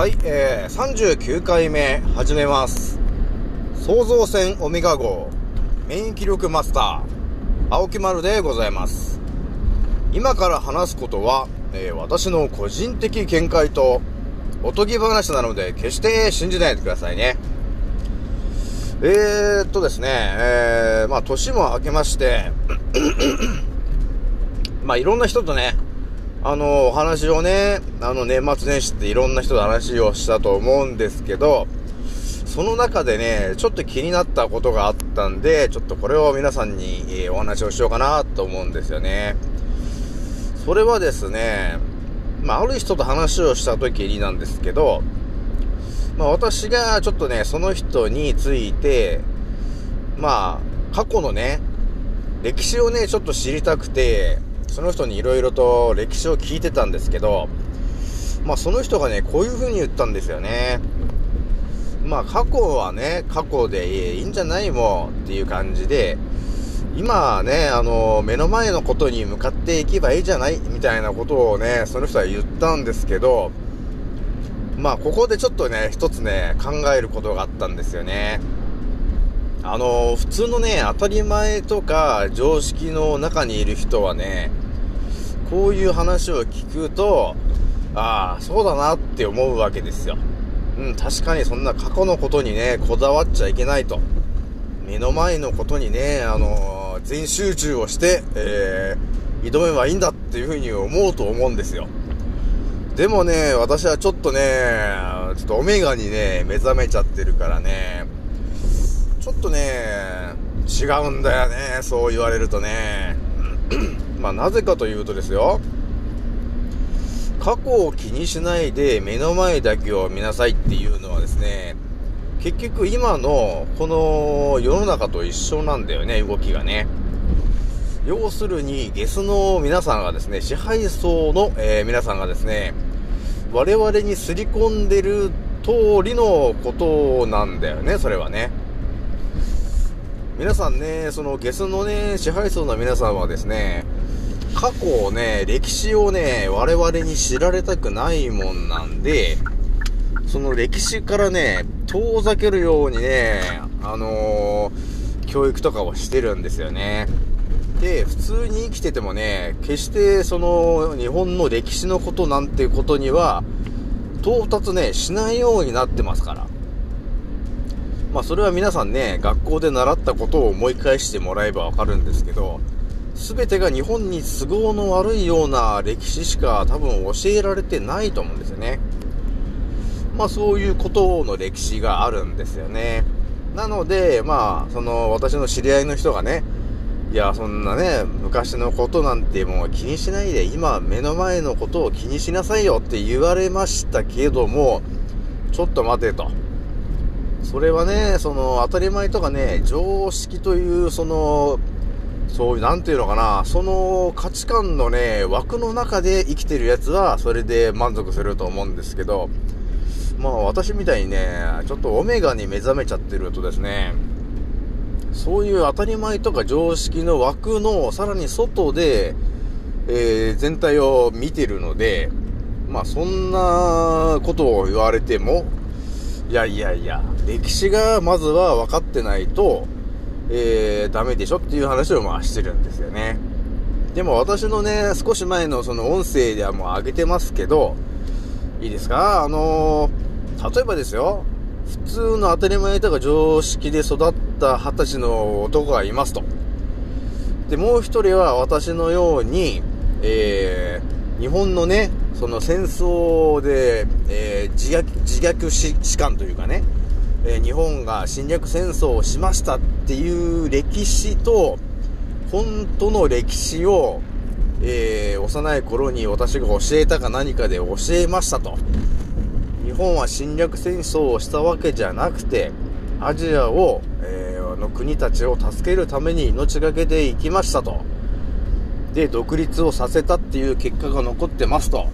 はい、えー、39回目始めます。創造船オメガ号免疫力マスター青木丸でございます。今から話すことは、えー私の個人的見解とおとぎ話なので決して信じないでくださいね。えー、っとですね、えー、まあ年も明けまして、まあいろんな人とね、あの、お話をね、あの、年末年始っていろんな人と話をしたと思うんですけど、その中でね、ちょっと気になったことがあったんで、ちょっとこれを皆さんに、お話をしようかなと思うんですよね。それはですね、まあ、ある人と話をした時になんですけど、まあ、私がちょっとね、その人について、まあ、過去のね、歴史をね、ちょっと知りたくて、その人に色々と歴史を聞いてたんですけど、まあその人がね、こういう風に言ったんですよね。まあ過去はね、過去でいいんじゃないもんっていう感じで、今はね、あの、目の前のことに向かっていけばいいじゃない？みたいなことをね、その人は言ったんですけど、まあここでちょっとね、一つね、考えることがあったんですよね。あの、普通のね、当たり前とか常識の中にいる人はね、こういう話を聞くと、ああ、そうだなって思うわけですよ。うん、確かにそんな過去のことにね、こだわっちゃいけないと。目の前のことにね、あの全集中をして、えー、挑めばいいんだっていうふうに思うと思うんですよ。でもね、私はちょっとね、ちょっとオメガにね、目覚めちゃってるからね、ちょっとね、違うんだよね、そう言われるとね。まあなぜかというとですよ、過去を気にしないで目の前だけを見なさいっていうのはですね、結局今のこの世の中と一緒なんだよね、動きがね。要するに、ゲスの皆さんがですね、支配層の、えー皆さんがですね、我々にすり込んでる通りのことなんだよね、それはね。皆さんね、そのゲスのね、支配層の皆さんはですね、過去をね、歴史をね、我々に知られたくないもんなんで、その歴史からね、遠ざけるようにね、あのー教育とかをしてるんですよね。で、普通に生きててもね、決してその日本の歴史のことなんていうことには、到達ね、しないようになってますから。まあそれは皆さんね、学校で習ったことを思い返してもらえばわかるんですけど、すべてが日本に都合の悪いような歴史しか多分教えられてないと思うんですよね。まあそういうことの歴史があるんですよね。なので、まあ、その私の知り合いの人がね、いや、そんなね、昔のことなんてもう気にしないで、今目の前のことを気にしなさいよって言われましたけども、ちょっと待てと。それはね、その当たり前とかね、常識という、その、そういう、なんていうのかな、その価値観のね、枠の中で生きてるやつは、それで満足すると思うんですけど、まあ私みたいにね、ちょっとオメガに目覚めちゃってるとですね、そういう当たり前とか常識の枠のさらに外で、えー全体を見てるので、まあそんなことを言われても、いやいやいや、歴史がまずは分かってないと、えー、ダメでしょっていう話をまあしてるんですよね。でも私のね、少し前のその音声ではもう上げてますけど、いいですか？あのー例えばですよ、普通の当たり前とか常識で育った二十歳の男がいますと。で、もう一人は私のように、えー、日本のね、その戦争で、えー自虐、自虐士官というかね、えー日本が侵略戦争をしましたっていう歴史と、本当の歴史を、えー幼い頃に私が教えたか何かで教えましたと。日本は侵略戦争をしたわけじゃなくて、アジアを、えーの国たちを助けるために命がけで行きましたと。で、独立をさせたっていう結果が残ってますと。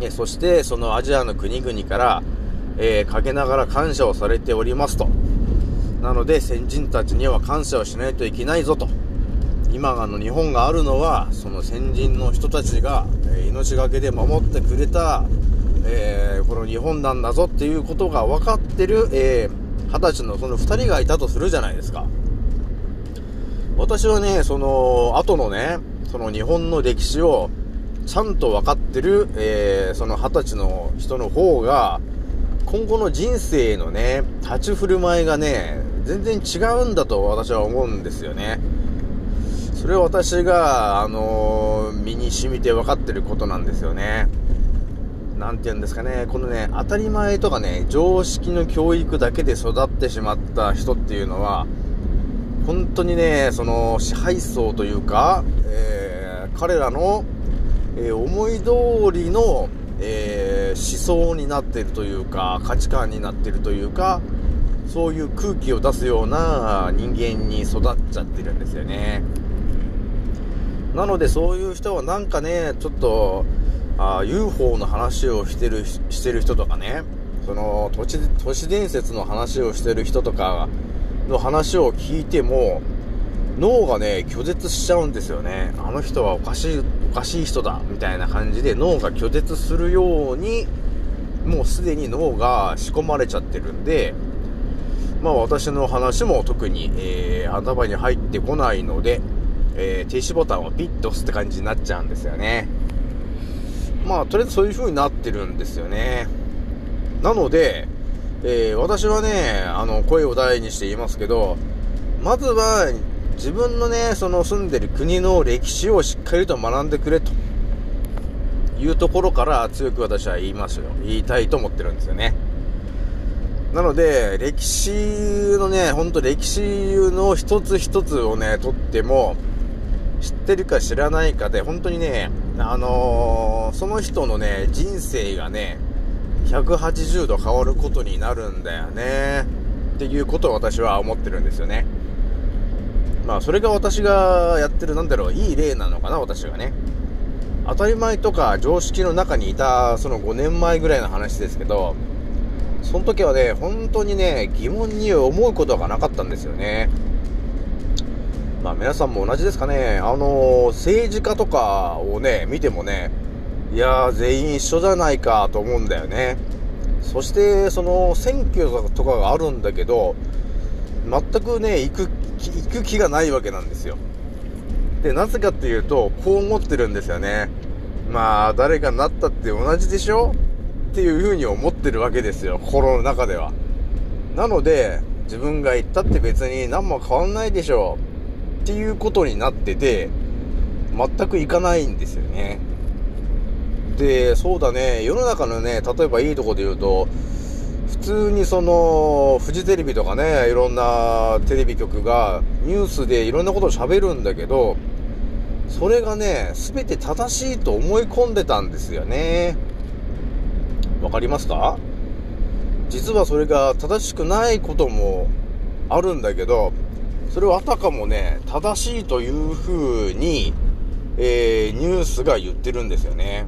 えそして、そのアジアの国々から、えー、陰ながら感謝をされておりますと。なので、先人たちには感謝をしないといけないぞと。今あの日本があるのは、その先人の人たちが、え命がけで守ってくれた、えー、この日本なんだぞっていうことが分かってる、えー、二十歳のその二人がいたとするじゃないですか。私はね、その、後のね、その日本の歴史をちゃんと分かってる、えー、その二十歳の人の方が、今後の人生のね、立ち振る舞いがね、全然違うんだと私は思うんですよね。それは私が、あのー、身に染みて分かってることなんですよね。なんて言うんですかね、このね、当たり前とかね、常識の教育だけで育ってしまった人っていうのは、本当にね、その支配層というか、えー、彼らの、えー、思い通りの、えー、思想になっているというか、価値観になっているというか、そういう空気を出すような人間に育っちゃってるんですよね。なのでそういう人はなんかね、ちょっと、あ UFO の話をしてる、してる人とかね、その都市、都市伝説の話をしてる人とかの話を聞いても、脳がね、拒絶しちゃうんですよね。あの人はおかしい、おかしい人だ、みたいな感じで脳が拒絶するように、もうすでに脳が仕込まれちゃってるんで、まあ私の話も特に、えー、頭に入ってこないので、えー、停止ボタンをピッと押すって感じになっちゃうんですよね。まあとりあえずそういう風になってるんですよね。なので、えー、私はね、あの、声を大にして言いますけど、まずは、自分のね、その住んでる国の歴史をしっかりと学んでくれというところから強く私は言いますよ。言いたいと思ってるんですよね。なので、歴史のね、ほんと歴史の一つ一つをね、とっても、知ってるか知らないかで、本当にね、あのー、その人のね、人生がね、180度変わることになるんだよね。っていうことを私は思ってるんですよね。まあ、それが私がやってる、なんだろう、いい例なのかな、私がね。当たり前とか常識の中にいた、その5年前ぐらいの話ですけど、その時はね、本当にね、疑問に思うことがなかったんですよね。まあ皆さんも同じですかね。あの、政治家とかをね、見てもね、いやー、全員一緒じゃないかと思うんだよね。そして、その、選挙とかがあるんだけど、全くね、行く、行く気がないわけなんですよ。で、なぜかっていうと、こう思ってるんですよね。まあ、誰かになったって同じでしょ？っていう風に思ってるわけですよ、心の中では。なので、自分が言ったって別に何も変わんないでしょっていうことになってて、全く行かないんですよね。で、そうだね、世の中のね、例えばいいとこで言うと、普通にその、フジテレビとかね、いろんなテレビ局がニュースでいろんなことを喋るんだけど、それがね、全て正しいと思い込んでたんですよね。わかりますか？実はそれが正しくないこともあるんだけど、それをあたかもね、正しいという風に、えー、ニュースが言ってるんですよね。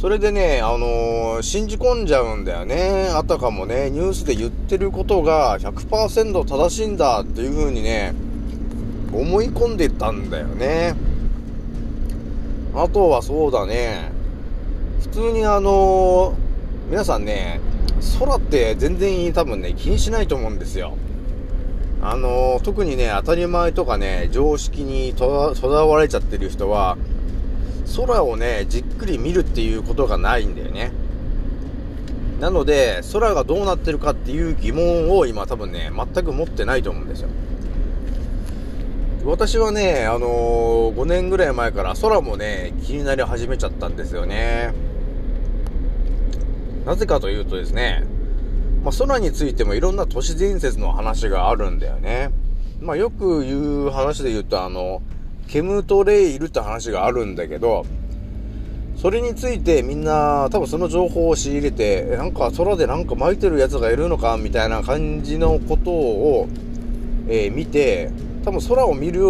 それでね、あのー、信じ込んじゃうんだよね。あたかもね、ニュースで言ってることが100%正しいんだっていう風にね、思い込んでたんだよね。あとはそうだね、普通にあのー、皆さんね、空って全然多分ね、気にしないと思うんですよ。あのー、特にね、当たり前とかね、常識にとらわれちゃってる人は、空をね、じっくり見るっていうことがないんだよね。なので、空がどうなってるかっていう疑問を今多分ね、全く持ってないと思うんですよ。私はね、あのー、5年ぐらい前から空もね、気になり始めちゃったんですよね。なぜかというとですね、まあ、空についてもいろんな都市伝説の話があるんだよね。まあ、よく言う話で言うと、あの、ケムトレイルって話があるんだけど、それについてみんな多分その情報を仕入れて、なんか空でなんか巻いてるやつがいるのかみたいな感じのことを、えー、見て、多分空を見る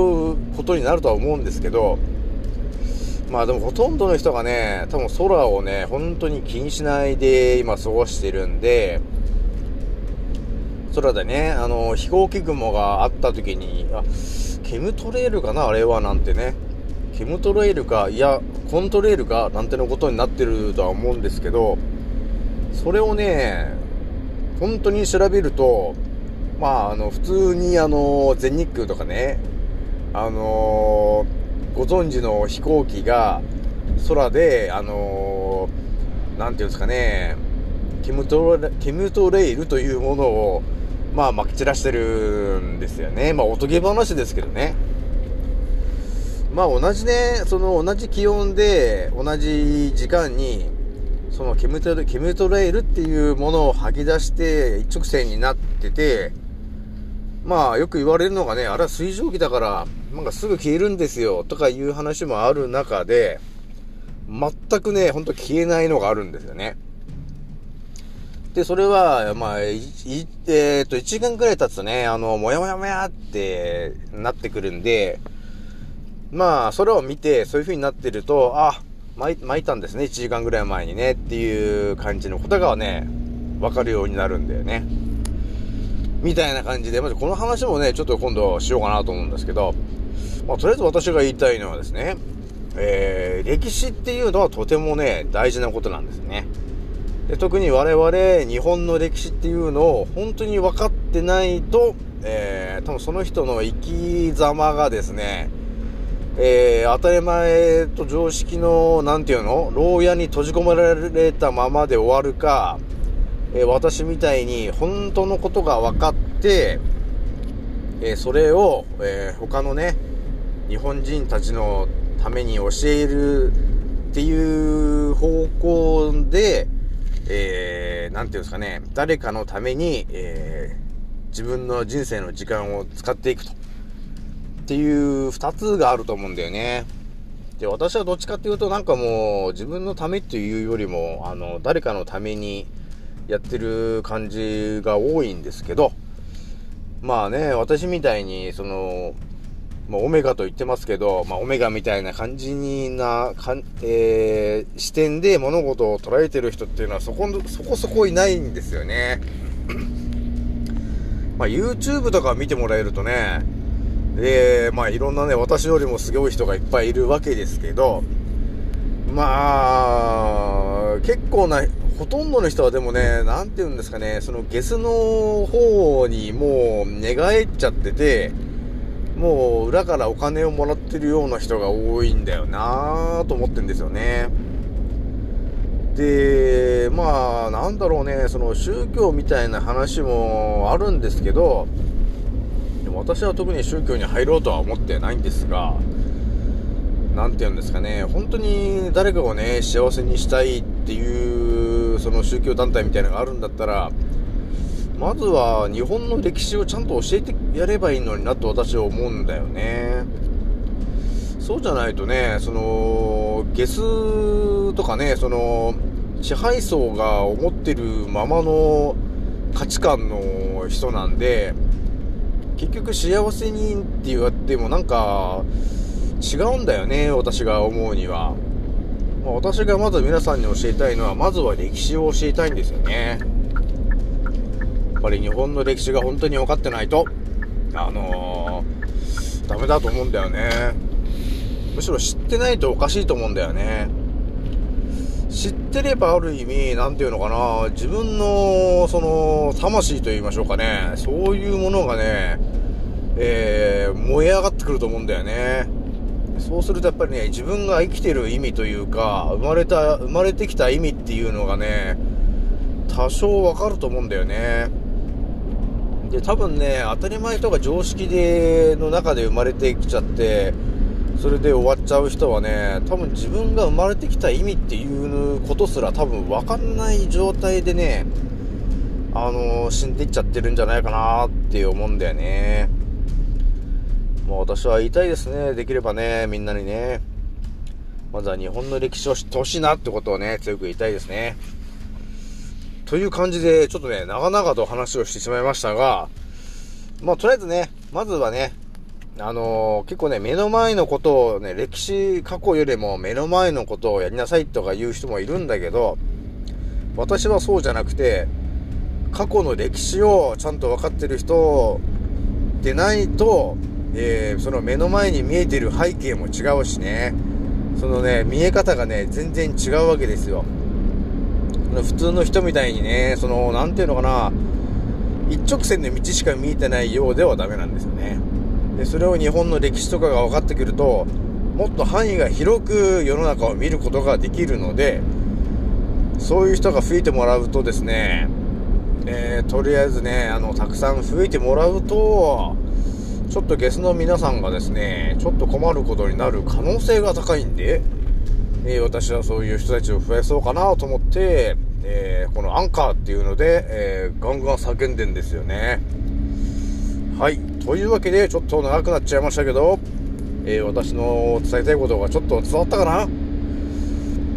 ことになるとは思うんですけど、まあでもほとんどの人がね、多分空をね、本当に気にしないで今過ごしてるんで、空でね、あの、飛行機雲があった時に、あ、ケムトレイルかなあれはなんてね。ケムトレイルか、いや、コントレールかなんてのことになってるとは思うんですけど、それをね、本当に調べると、まあ、あの、普通にあの、全日空とかね、あのご存知の飛行機が空で、あのなんていうんですかね、ケムトレ、ケムトレイルというものを、まあ、まき散らしてるんですよね。まあ、おとぎ話ですけどね。まあ、同じね、その同じ気温で、同じ時間に、そのケムトレ、ケムトレイルっていうものを吐き出して一直線になってて、まあ、よく言われるのがね、あれは水蒸気だから、なんかすぐ消えるんですよ、とかいう話もある中で、全くね、ほんと消えないのがあるんですよね。で、それは、まあ、い、いえー、っと、1時間くらい経つとね、あの、もやもやもやってなってくるんで、まあ、それを見て、そういう風になってると、あ、巻い巻いたんですね、1時間ぐらい前にね、っていう感じのことがね、わかるようになるんだよね。みたいな感じで、まずこの話もね、ちょっと今度しようかなと思うんですけど、まあ、とりあえず私が言いたいのはですね、えー、歴史っていうのはとてもね、大事なことなんですね。で特に我々日本の歴史っていうのを本当に分かってないと、えー、多分その人の生き様がですね、えー、当たり前と常識の、なんていうの牢屋に閉じ込められたままで終わるか、えー、私みたいに本当のことが分かって、えー、それを、え他のね、日本人たちのために教えるっていう方向で、えー、ていうんですかね、誰かのために、えー、自分の人生の時間を使っていくと。っていう二つがあると思うんだよね。で、私はどっちかっていうとなんかもう自分のためっていうよりも、あの、誰かのためにやってる感じが多いんですけど、まあね、私みたいに、その、まあ、オメガと言ってますけど、まあ、オメガみたいな感じにな、かんえー、視点で物事を捉えてる人っていうのはそこ、そこそこいないんですよね。まあ、YouTube とか見てもらえるとね、えー、まあ、いろんなね、私よりもすごい人がいっぱいいるわけですけど、まあ、結構な、ほとんどの人はでもね、なんて言うんですかね、そのゲスの方にもう寝返っちゃってて、もう裏からお金をもらってるような人が多いんだよなぁと思ってんですよね。で、まあ、なんだろうね、その宗教みたいな話もあるんですけど、でも私は特に宗教に入ろうとは思ってないんですが、なんて言うんですかね、本当に誰かをね、幸せにしたいっていう、その宗教団体みたいなのがあるんだったら、まずは日本の歴史をちゃんと教えてやればいいのになと私は思うんだよね。そうじゃないとね、その、ゲスとかね、その、支配層が思ってるままの価値観の人なんで、結局幸せにって言われてもなんか違うんだよね、私が思うには。まあ、私がまず皆さんに教えたいのは、まずは歴史を教えたいんですよね。っぱり日本の歴史が本当に分かってないと、あのー、ダメだと思うんだよね。むしろ知ってないとおかしいと思うんだよね。知ってればある意味、なんていうのかな、自分の、その、魂と言いましょうかね、そういうものがね、えー、燃え上がってくると思うんだよね。そうするとやっぱりね、自分が生きてる意味というか、生まれた、生まれてきた意味っていうのがね、多少わかると思うんだよね。で、多分ね、当たり前とか常識で、の中で生まれてきちゃって、それで終わっちゃう人はね、多分自分が生まれてきた意味っていうことすら多分分かんない状態でね、あのー、死んでいっちゃってるんじゃないかなって思うんだよね。もう私は言いたいですね。できればね、みんなにね。まずは日本の歴史を知ってほしいなってことをね、強く言いたいですね。という感じで、ちょっとね、長々と話をしてしまいましたが、まあ、とりあえずね、まずはね、あのー、結構ね、目の前のことをね、歴史、過去よりも目の前のことをやりなさいとか言う人もいるんだけど、私はそうじゃなくて、過去の歴史をちゃんと分かってる人でないと、えー、その目の前に見えてる背景も違うしね、そのね、見え方がね、全然違うわけですよ。普通の人みたいにね、その、なんていうのかな、一直線の道しか見えてないようではダメなんですよね。で、それを日本の歴史とかが分かってくると、もっと範囲が広く世の中を見ることができるので、そういう人が増えてもらうとですね、えー、とりあえずね、あの、たくさん増えてもらうと、ちょっとゲスの皆さんがですね、ちょっと困ることになる可能性が高いんで、えー、私はそういう人たちを増やそうかなと思って、えー、このアンカーっていうので、えー、ガンガン叫んでんですよね。はい。というわけで、ちょっと長くなっちゃいましたけど、えー、私の伝えたいことがちょっと伝わったかな？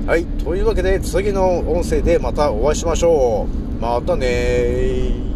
はい。というわけで、次の音声でまたお会いしましょう。またね